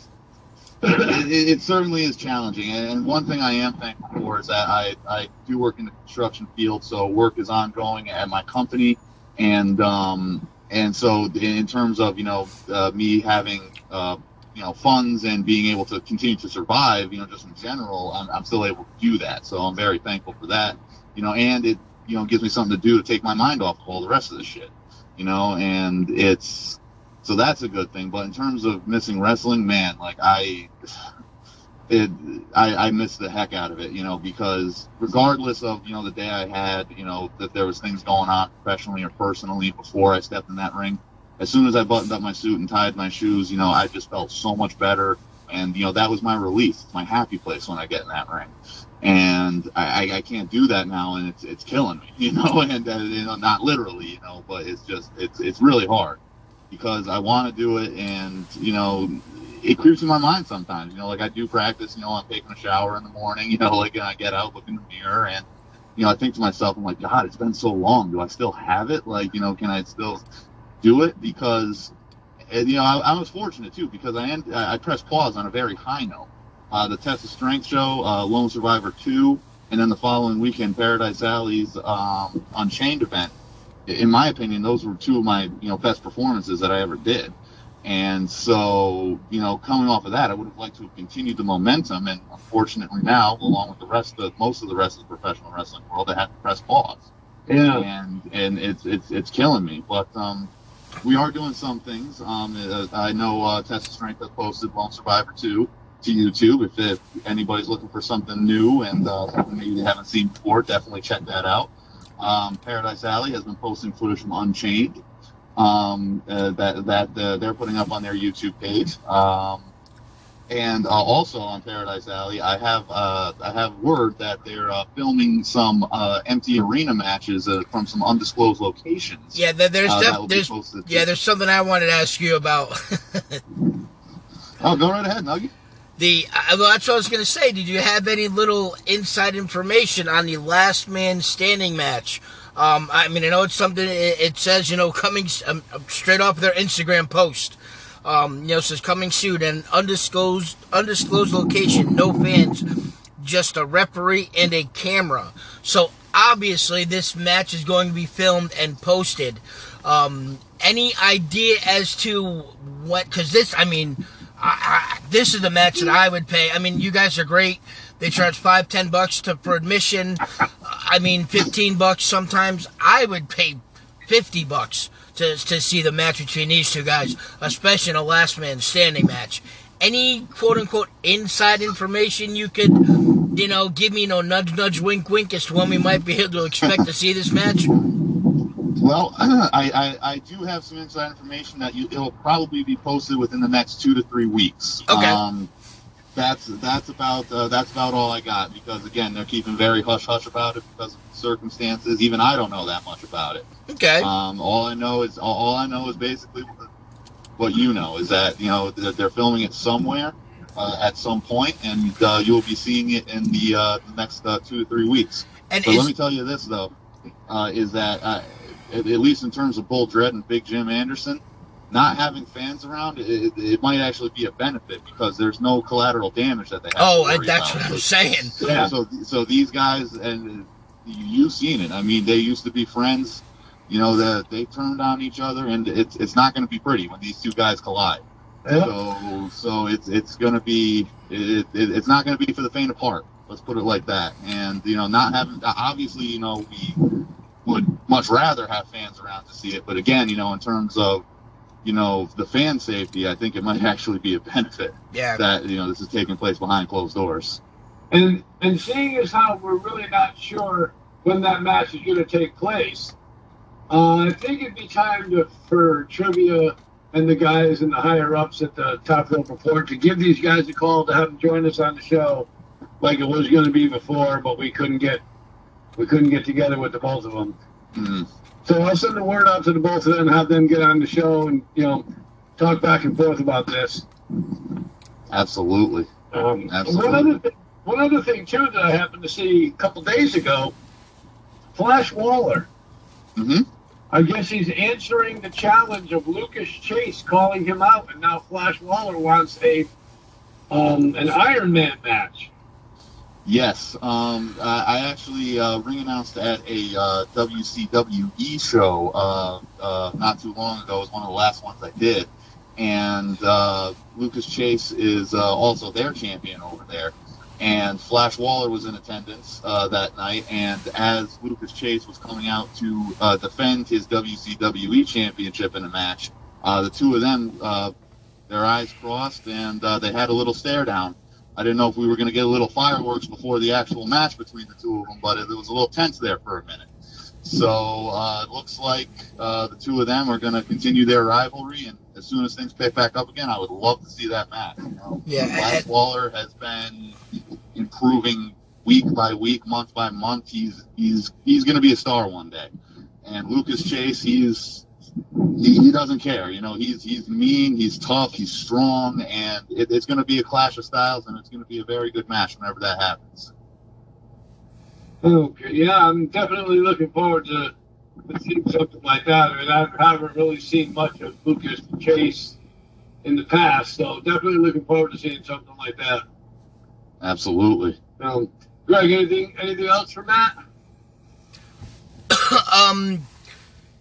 it, it, certainly is challenging, and one thing I am thankful for is that I I do work in the construction field, so work is ongoing at my company, and um, and so in terms of you know uh, me having uh, you know funds and being able to continue to survive, you know, just in general, I'm, I'm still able to do that. So I'm very thankful for that. You know, and it you know gives me something to do to take my mind off of all the rest of the shit. You know, and it's so that's a good thing. But in terms of missing wrestling, man, like I. It, I, I miss the heck out of it, you know, because regardless of, you know, the day I had, you know, that there was things going on professionally or personally before I stepped in that ring, as soon as I buttoned up my suit and tied my shoes, you know, I just felt so much better. And, you know, that was my release, my happy place when I get in that ring. And I, I, can't do that now, and it's it's killing me, <laughs> you know. And uh, you know, not literally, you know, but it's just it's it's really hard because I want to do it, and you know, it creeps in my mind sometimes. You know, like I do practice. You know, I'm taking a shower in the morning. <laughs> You know, like and I get out, look in the mirror, and you know, I think to myself, I'm like, God, it's been so long. Do I still have it? Like, you know, can I still do it because you know I, I, was fortunate too because I end, I pressed pause on a very high note. Uh, the Test of Strength show, uh, Lone Survivor two, and then the following weekend Paradise Alley's um, Unchained event. In my opinion, those were two of my you know best performances that I ever did. And so, you know, coming off of that, I would have liked to have continued the momentum. And unfortunately, now, along with the rest of most of the rest of the professional wrestling world, I had to press pause. Yeah. And and it's it's it's killing me. But um, we are doing some things. Um, uh, I know uh, Test of Strength has posted Lone Survivor 2 to YouTube. If, if anybody's looking for something new and uh, something maybe they haven't seen before, definitely check that out. Um, Paradise Alley has been posting footage from Unchained um, uh, that that uh, they're putting up on their YouTube page. Um, and uh, also on Paradise Alley, I have uh, I have word that they're uh, filming some uh, empty arena matches uh, from some undisclosed locations. Yeah, there's def- there's yeah, there's something I wanted to ask you about. <laughs> oh, go right ahead, Nuggy. The uh, well, that's what I was going to say. Did you have any little inside information on the last man standing match? Um, I mean, I know it's something. It, says you know coming um, straight off their Instagram post. Um, you know, says coming soon and undisclosed undisclosed location, no fans, just a referee and a camera. So obviously, this match is going to be filmed and posted. Um, any idea as to what? Because this, I mean, I, this is the match that I would pay. I mean, you guys are great. They charge five, ten bucks to for admission. I mean, fifteen bucks sometimes. I would pay fifty bucks to, to see the match between these two guys, especially in a last man standing match. Any quote unquote inside information you could, you know, give me, you know, nudge, nudge, wink, wink as to when we might be able to expect to see this match? Well, <clears throat> I, I, I, do have some inside information that you, it'll probably be posted within the next two to three weeks. Okay. Um, that's that's about uh, that's about all I got because again they're keeping very hush hush about it because of circumstances. Even I don't know that much about it. Okay. Um, all I know is all, all I know is basically what you know is that you know they're filming it somewhere uh, at some point, and uh, you'll be seeing it in the, uh, the next uh, two to three weeks. And but is, let me tell you this though, uh, is that uh, at, at least in terms of Bull Dread and Big Jim Anderson, not having fans around, it, it, might actually be a benefit because there's no collateral damage that they have. Oh, that's about. what I'm saying. So, yeah. So, so these guys, and you've seen it. I mean, they used to be friends. You know that they turned on each other, and it's it's not going to be pretty when these two guys collide. Yep. So so it's it's going to be it, it, it's not going to be for the faint of heart. Let's put it like that. And you know, not having obviously, you know, we would much rather have fans around to see it. But again, you know, in terms of you know the fan safety, I think it might <laughs> actually be a benefit. Yeah. That you know this is taking place behind closed doors. And and seeing as how we're really not sure when that match is going to take place, uh, I think it'd be time to, for trivia and the guys and the higher ups at the Top Rope Report to give these guys a call to have them join us on the show, like it was going to be before, but we couldn't get we couldn't get together with the both of them. Mm-hmm. So I'll send the word out to the both of them, have them get on the show, and you know talk back and forth about this. Absolutely. Um, Absolutely. One other, th- one other thing too that I happened to see a couple days ago, Flash Waller. Mm-hmm. I guess he's answering the challenge of Lucas Chase calling him out, and now Flash Waller wants a um, an Iron Man match. Yes, um, I actually uh, ring announced at a uh, WCWE show uh, uh, not too long ago. It was one of the last ones I did, and uh, Lucas Chase is uh, also their champion over there. And Flash Waller was in attendance that night, and as Lucas Chase was coming out to defend his WCWE championship in a match, the two of them, their eyes crossed, and they had a little stare down. I didn't know if we were going to get a little fireworks before the actual match between the two of them, but it was a little tense there for a minute. So uh, it looks like uh, the two of them are going to continue their rivalry, and as soon as things pick back up again, I would love to see that match. You know? Yeah, Flash Waller has been improving week by week, month by month. He's he's he's going to be a star one day. And Lucas Chase, he's he, he, doesn't care. You know, he's he's mean, he's tough, he's strong, and it, it's going to be a clash of styles, and it's going to be a very good match whenever that happens. Okay, yeah, I'm definitely looking forward to, to seeing something like that. I mean, I haven't really seen much of Lucas Chase in the past, so definitely looking forward to seeing something like that. Absolutely. Um, Greg, anything anything else for Matt? <coughs> um,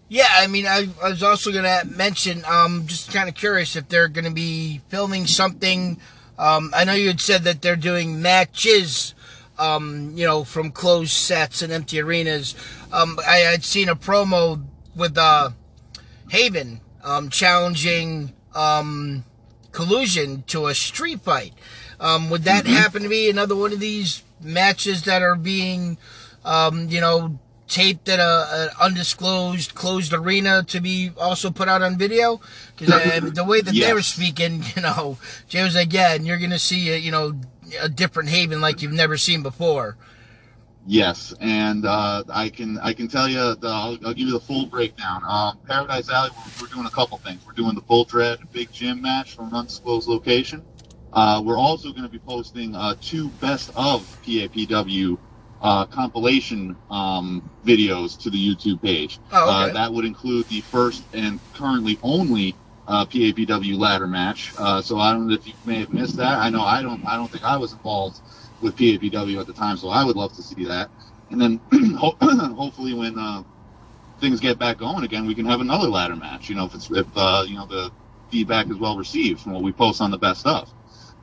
yeah, I mean, I, I was also going to mention, um, just kind of curious if they're going to be filming something. Um, I know you had said that they're doing matches um, you know, from closed sets and empty arenas. Um, I had seen a promo with uh, Haven um, challenging um, Collusion to a street fight. Um, would that mm-hmm. happen to be another one of these matches that are being, um, you know, taped at a, an undisclosed closed arena to be also put out on video? Because <laughs> the way that yes. they were speaking, <laughs> you know, Jay was like, yeah, and you're going to see, you know, a different Haven like you've never seen before. Yes, and uh, I can I can tell you the, I'll, I'll, give you the full breakdown. Um, Paradise Alley, we're, we're, doing a couple things. We're doing the Bull Dread Big Jim match from an undisclosed location. Uh, we're also going to be posting uh, two best of PAPW uh, compilation um, videos to the YouTube page. Oh, okay. Uh, that would include the first and currently only uh, PAPW ladder match. Uh, so I don't know if you may have missed that. I know I don't. I don't think I was involved with PAPW at the time, so I would love to see that. And then <clears throat> <clears throat> hopefully when uh, things get back going again, we can have another ladder match. You know, if it's if uh, you know the feedback is well received from what we post on the best stuff.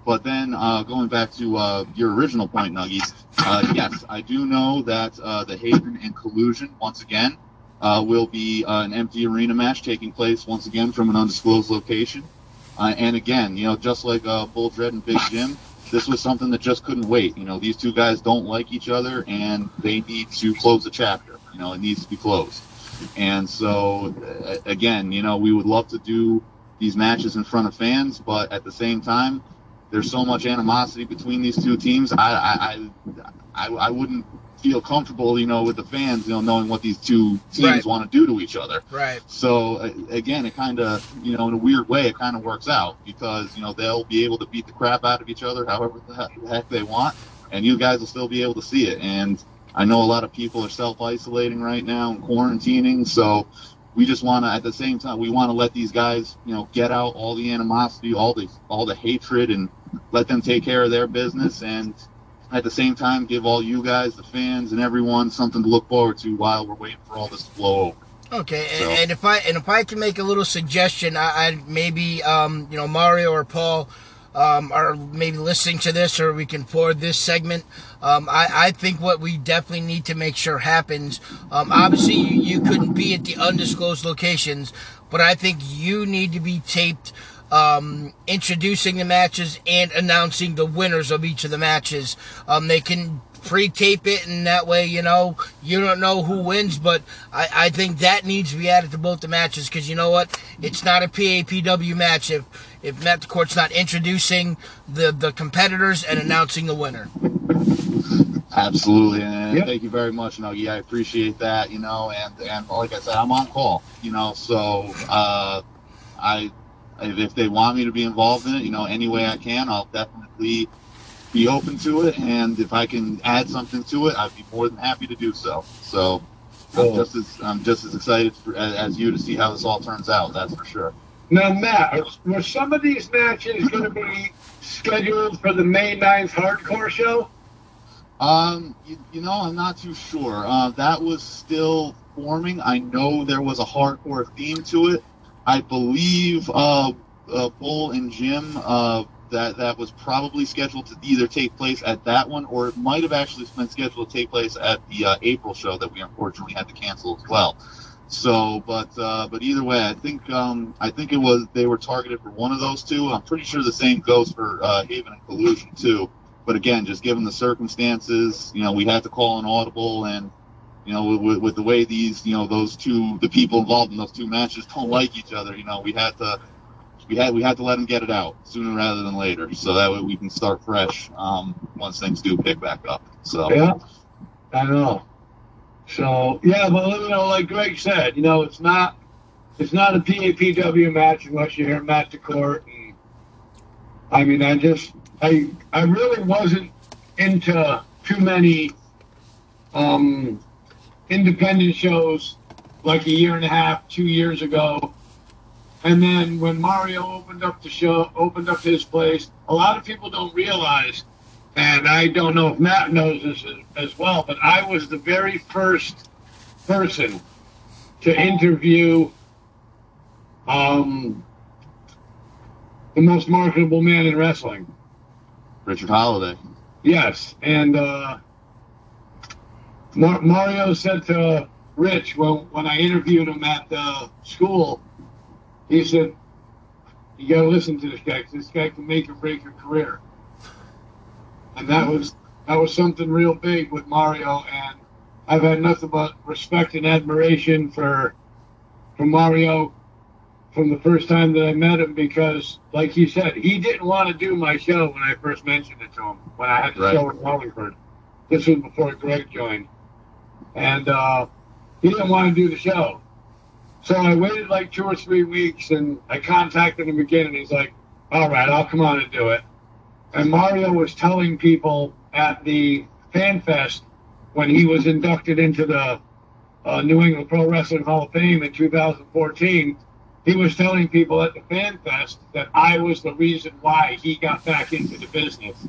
But then uh, going back to uh, your original point, Nuggies, uh, yes, I do know that uh, the Haven and Collusion once again uh, will be uh, an empty arena match taking place once again from an undisclosed location. And again, you know, just like Bull Dread and Big Jim, this was something that just couldn't wait. You know, these two guys don't like each other, and they need to close the chapter. You know, it needs to be closed. And so, again, you know, we would love to do these matches in front of fans, but at the same time, there's so much animosity between these two teams. I, I, I, I wouldn't feel comfortable, you know, with the fans, you know, knowing what these two teams right. want to do to each other. Right. So again, it kind of, you know, in a weird way, it kind of works out because you know they'll be able to beat the crap out of each other however the heck they want, and you guys will still be able to see it. And I know a lot of people are self isolating right now and quarantining, so we just want to at the same time we want to let these guys you know get out all the animosity all the all the hatred and let them take care of their business and at the same time give all you guys, the fans, and everyone something to look forward to while we're waiting for all this to blow over. Okay, so. and if I and if I can make a little suggestion, I, I maybe um, you know Mario or Paul um, are maybe listening to this, or we can forward this segment. Um, I, I think what we definitely need to make sure happens. Um, obviously, you, you couldn't be at the undisclosed locations, but I think you need to be taped um, introducing the matches and announcing the winners of each of the matches. Um, they can pre-tape it, and that way, you know, you don't know who wins. But I, I think that needs to be added to both the matches because you know what? It's not a PAPW match if if Matt DeCorte's not introducing the the competitors and announcing the winner. Absolutely, and yep. thank you very much, Nuggy. I appreciate that. You know, and and like I said, I'm on call. You know, so uh, I if they want me to be involved in it, you know, any way I can, I'll definitely be open to it. And if I can add something to it, I'd be more than happy to do so. So I'm just as I'm just as excited for, as, as, you to see how this all turns out. That's for sure. Now, Matt, were some of these matches going to be scheduled for the May 9th hardcore show? Um, you, you know, I'm not too sure. Uh, that was still forming. I know there was a hardcore theme to it. I believe uh, uh, Bull and Jim, uh, that that was probably scheduled to either take place at that one, or it might have actually been scheduled to take place at the uh, April show that we unfortunately had to cancel as well. So, but uh, but either way, I think um, I think it was they were targeted for one of those two. I'm pretty sure the same goes for uh, Haven and Collusion too. But again, just given the circumstances, you know, we had to call an audible, and you know, with, with the way these, you know, those two, the people involved in those two matches don't like each other, you know, we had to we had we had to let them get it out sooner rather than later, so that way we can start fresh um, once things do pick back up. So yeah, I don't know. So yeah, but you know, like Greg said, you know, it's not it's not a PAPW match unless you hear Matt DeCorte. And I mean, I just I I really wasn't into too many um, independent shows like a year and a half, two years ago. And then when Mario opened up the show, opened up his place, a lot of people don't realize, and I don't know if Matt knows this as well, but I was the very first person to interview um, the most marketable man in wrestling. Richard Holliday. Yes, and uh, Mar- Mario said to Rich when when I interviewed him at the school, he said, "You got to listen to this guy. 'cause this guy can make or break your career." And that was that was something real big with Mario, and I've had nothing but respect and admiration for for Mario from the first time that I met him because, like he said, he didn't want to do my show when I first mentioned it to him when I had the Right. show in Wallingford. This was before Greg joined, and uh, he didn't want to do the show. So I waited like two or three weeks, and I contacted him again, and he's like, "All right, I'll come on and do it." And Mario was telling people at the Fan Fest when he was inducted into the uh, New England Pro Wrestling Hall of Fame in 2014 he was telling people at the fan fest that I was the reason why he got back into the business.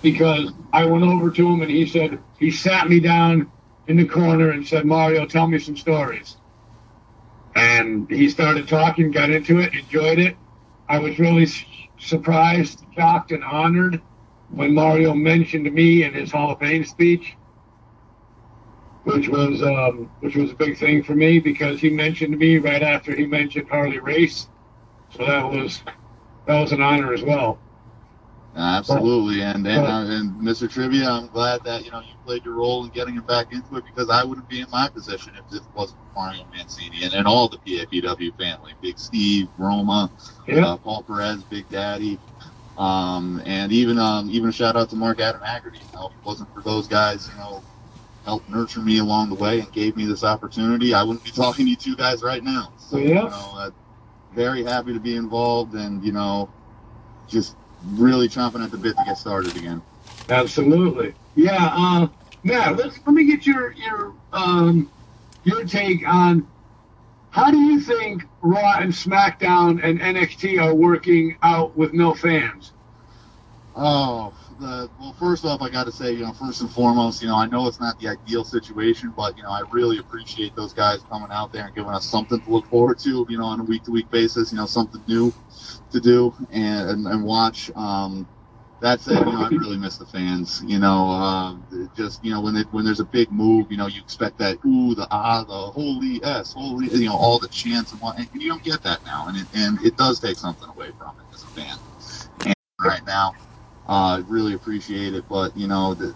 Because I went over to him and he said, he sat me down in the corner and said, Mario, tell me some stories. And he started talking, got into it, enjoyed it. I was really surprised, shocked, and honored when Mario mentioned me in his Hall of Fame speech which was um, which was a big thing for me because he mentioned me right after he mentioned Harley Race, so that was that was an honor as well. Absolutely, and and, uh, and Mr. Trivia, I'm glad that you know you played your role in getting him back into it because I wouldn't be in my position if this wasn't for Mario Mancini and, and all the PAPW family, Big Steve, Roma, Yeah, uh, Paul Perez, Big Daddy, um, and even um, even a shout out to Mark Adam Haggerty. You know, if it wasn't for those guys, you know, helped nurture me along the way and gave me this opportunity, I wouldn't be <laughs> talking to you two guys right now. So Yeah. you know, uh, very happy to be involved, and you know, just really chomping at the bit to get started again. absolutely. Yeah, uh, Matt, let's let me get your your um, your take on how do you think Raw and SmackDown and NXT are working out with no fans? Oh, the, well, first off, I got to say, you know, first and foremost, you know, I know it's not the ideal situation, but you know, I really appreciate those guys coming out there and giving us something to look forward to, you know, on a week-to-week basis. You know, something new to do and and, and watch. Um, that said, you know, I really miss the fans. You know, uh, just you know, when it, when there's a big move, you know, you expect that ooh, the ah, the holy s, holy, you know, all the chants and what, and you don't get that now, and it and it does take something away from it as a fan. Right now, uh, really appreciate it, but you know, the,